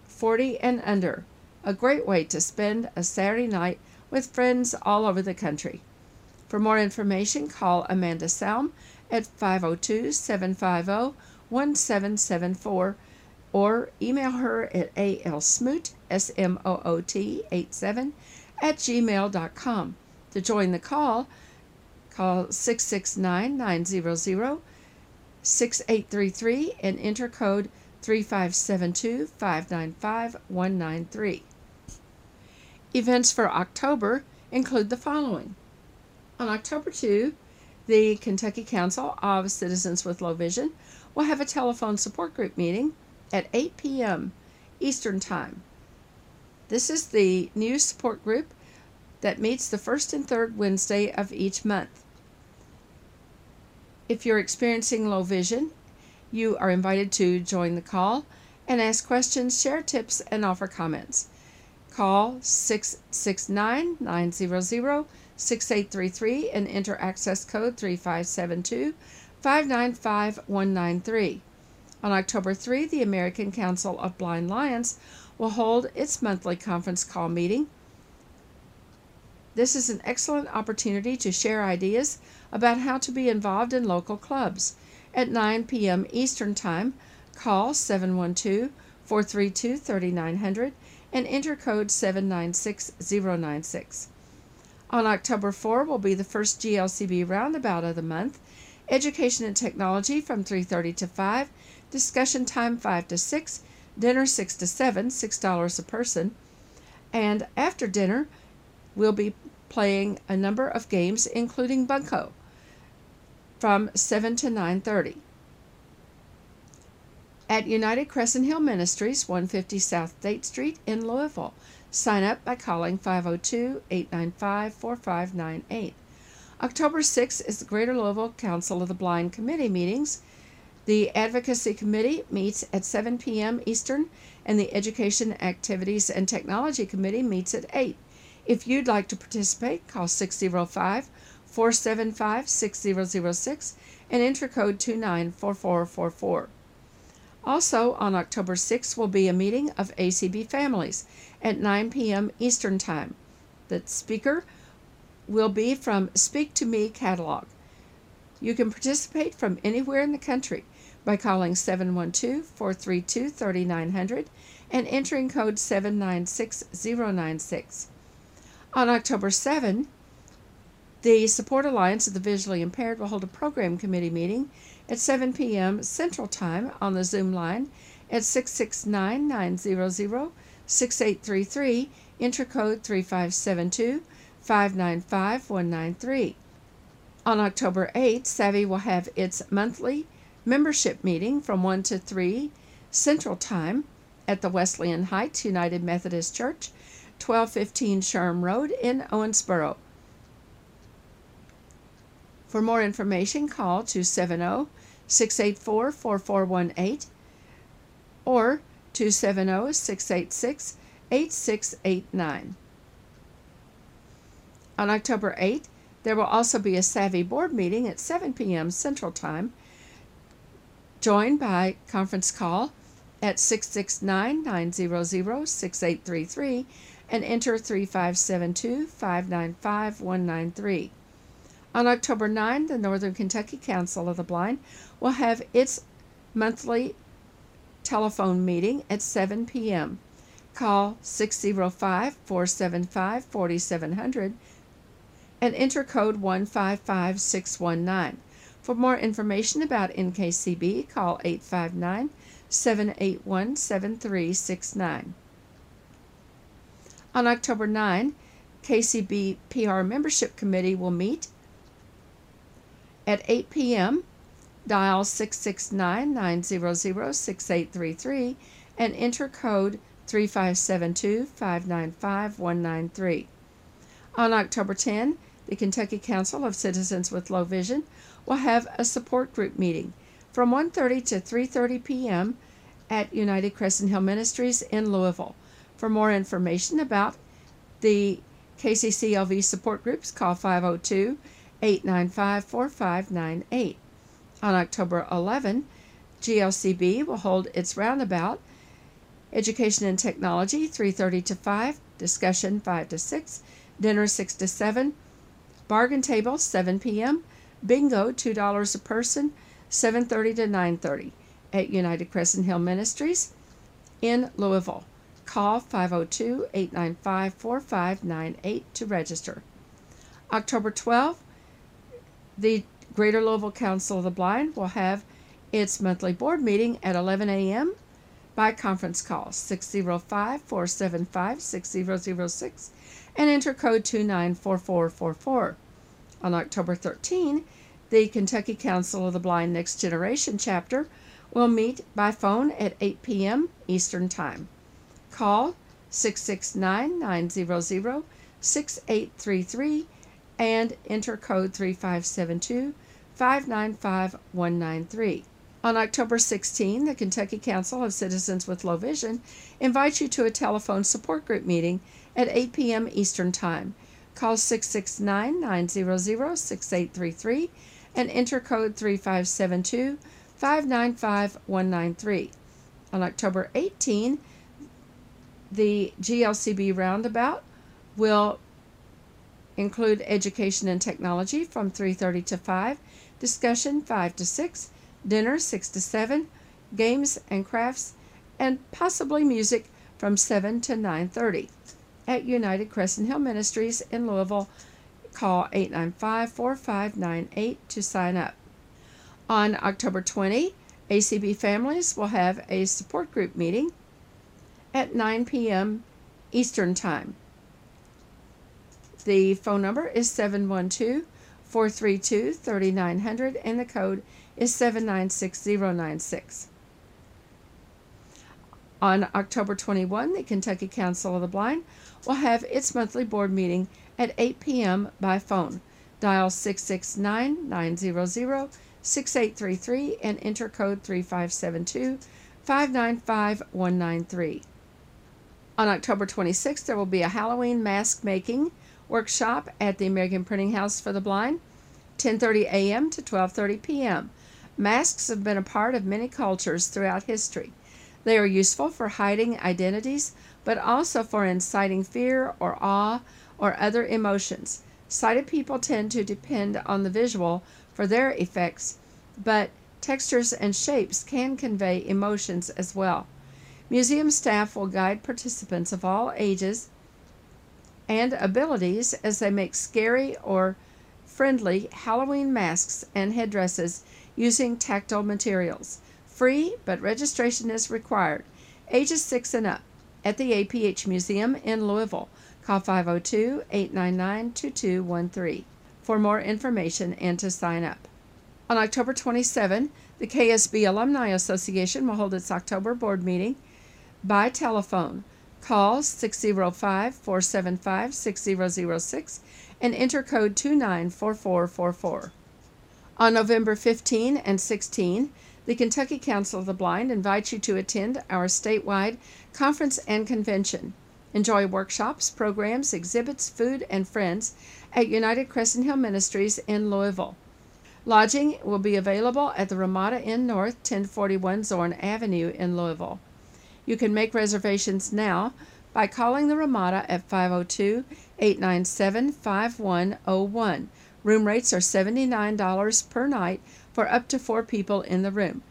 Speaker 3: 40 and under, a great way to spend a Saturday night with friends all over the country. For more information, call Amanda Smoot at 502 750 1774 or email her at alsmoot, S-M-O-O-T 87 at gmail.com. To join the call, call 669-900-6833 and enter code 3572-595-193. Events for October include the following. On October 2, the Kentucky Council of Citizens with Low Vision will have a telephone support group meeting at 8 p.m. Eastern Time. This is the new support group that meets the first and third Wednesday of each month. If you're experiencing low vision, you are invited to join the call and ask questions, share tips, and offer comments. Call 669 900 6833 and enter access code 3572 595 193. On October 3, the American Council of Blind Lions will hold its monthly conference call meeting. This is an excellent opportunity to share ideas about how to be involved in local clubs. At 9 p.m. Eastern Time, call 712 432 3900 and enter code 796096. On October 4 will be the first GLCB roundabout of the month. Education and technology from 3:30 to 5, discussion time 5 to 6, dinner 6 to 7, $6 a person. And after dinner, we'll be playing a number of games including bunco from 7 to 9:30. At United Crescent Hill Ministries, 150 South State Street in Louisville. Sign up by calling 502 895 4598. October 6th is the Greater Louisville Council of the Blind Committee meetings. The Advocacy Committee meets at 7 p.m. Eastern, and the Education, Activities, and Technology Committee meets at 8. If you'd like to participate, call 605 475 6006 and enter code 294444. Also, on October 6th will be a meeting of ACB families at 9 p.m. Eastern Time. The speaker will be from Speak to Me catalog. You can participate from anywhere in the country by calling 712 432 3900 and entering code 796096. On October 7, the Support Alliance of the Visually Impaired will hold a program committee meeting at 7 p.m. Central Time on the Zoom line at 669 900 6833, enter code 3572 595 193. On October 8, Savvy will have its monthly membership meeting from 1 to 3 Central Time at the Wesleyan Heights United Methodist Church, 1215 Sherm Road in Owensboro. For more information, call 270 684 4418 or 270 686 8689. On October 8th, there will also be a Savvy board meeting at 7 p.m. Central Time, joined by conference call at 669 900 6833 and enter 3572 595 193. On October 9, the Northern Kentucky Council of the Blind will have its monthly telephone meeting at 7 p.m. Call 605 475 4700 and enter code 155619. For more information about NKCB, call 859 781 7369. On October 9, KCB PR Membership Committee will meet at 8 p.m. Dial 669 900 6833 and enter code 3572 595 193. On October 10, the Kentucky Council of Citizens with Low Vision will have a support group meeting from 1:30 to 3:30 p.m. at United Crescent Hill Ministries in Louisville. For more information about the KCCLV support groups, call 502 895 4598. On October 11, GLCB will hold its roundabout Education and Technology 3:30 to 5, discussion 5 to 6, dinner 6 to 7, bargain table 7 p.m., bingo $2 a person 7:30 to 9:30 at United Crescent Hill Ministries in Louisville. Call 502 895 4598 to register. October 12, the Greater Louisville Council of the Blind will have its monthly board meeting at 11 a.m. by conference call 605 475 6006 and enter code 294444. On October 13, the Kentucky Council of the Blind Next Generation chapter will meet by phone at 8 p.m. Eastern Time. Call 669 900 6833 and enter code 3572 595 193. On October 16, the Kentucky Council of Citizens with Low Vision invites you to a telephone support group meeting at 8 p.m. Eastern Time. Call 669 900 6833 and enter code 3572 595 193. On October 18, the GLCB roundabout will include education and technology from 3:30 to 5, discussion 5 to 6, dinner 6 to 7, games and crafts and possibly music from 7 to 9:30 at United Crescent Hill Ministries in Louisville. Call 895-4598 to sign up. On October 20, ACB families will have a support group meeting at 9 p.m. Eastern Time. The phone number is 712 432 3900 and the code is 796096. On October 21, the Kentucky Council of the Blind will have its monthly board meeting at 8 p.m. by phone. Dial 669 900 6833 and enter code 3572 595 193. On October 26th, there will be a Halloween mask making workshop at the American Printing House for the Blind, 10:30 a.m. to 12:30 p.m. Masks have been a part of many cultures throughout history. They are useful for hiding identities, but also for inciting fear or awe or other emotions. Sighted people tend to depend on the visual for their effects, but textures and shapes can convey emotions as well. Museum staff will guide participants of all ages and abilities as they make scary or friendly Halloween masks and headdresses using tactile materials. Free, but registration is required. Ages 6 and up at the APH Museum in Louisville. Call 502 899 2213 for more information and to sign up. On October 27, the KSB Alumni Association will hold its October board meeting by telephone. Call 605 475 6006 and enter code 294444. On November 15 and 16, the Kentucky Council of the Blind invites you to attend our statewide conference and convention. Enjoy workshops, programs, exhibits, food, and friends at United Crescent Hill Ministries in Louisville. Lodging will be available at the Ramada Inn North, 1041 Zorn Avenue in Louisville. You can make reservations now by calling the Ramada at 502 897 5101. Room rates are $79 per night for up to four people in the room.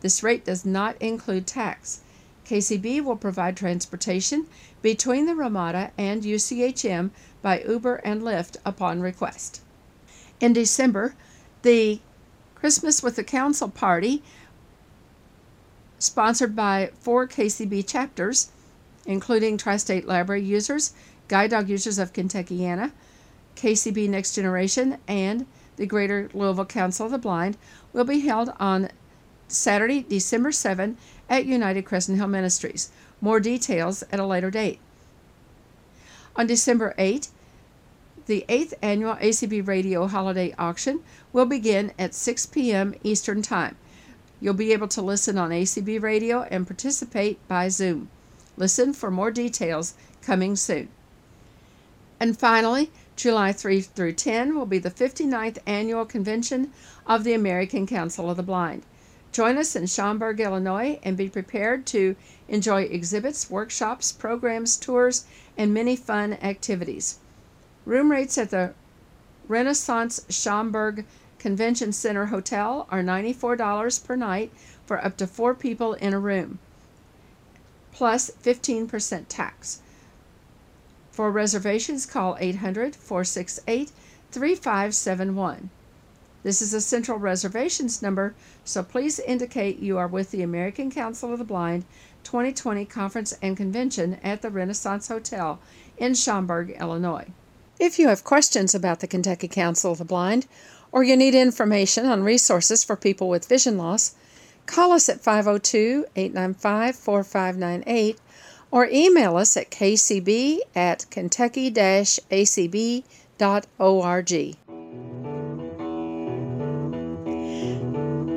Speaker 3: This rate does not include tax. KCB will provide transportation between the Ramada and UCHM by Uber and Lyft upon request. In December, the Christmas with the Council party, sponsored by four KCB chapters, including Tri State Library users, guide dog users of Kentuckiana, KCB Next Generation, and the Greater Louisville Council of the Blind, will be held on Saturday, December 7 at United Crescent Hill Ministries. More details at a later date. On December 8, the 8th annual ACB Radio Holiday Auction will begin at 6 p.m. Eastern Time. You'll be able to listen on ACB Radio and participate by Zoom. Listen for more details coming soon. And finally, July 3 through 10 will be the 59th annual convention of the American Council of the Blind. Join us in Schaumburg, Illinois, and be prepared to enjoy exhibits, workshops, programs, tours, and many fun activities. Room rates at the Renaissance Schaumburg Convention Center Hotel are $94 per night for up to four people in a room, plus 15% tax. For reservations, call 800 468 3571. This is a central reservations number, so please indicate you are with the American Council of the Blind 2020 Conference and Convention at the Renaissance Hotel in Schaumburg, Illinois. If you have questions about the Kentucky Council of the Blind, or you need information on resources for people with vision loss, call us at 502 895 4598 or email us at kcb at kentucky acb.org.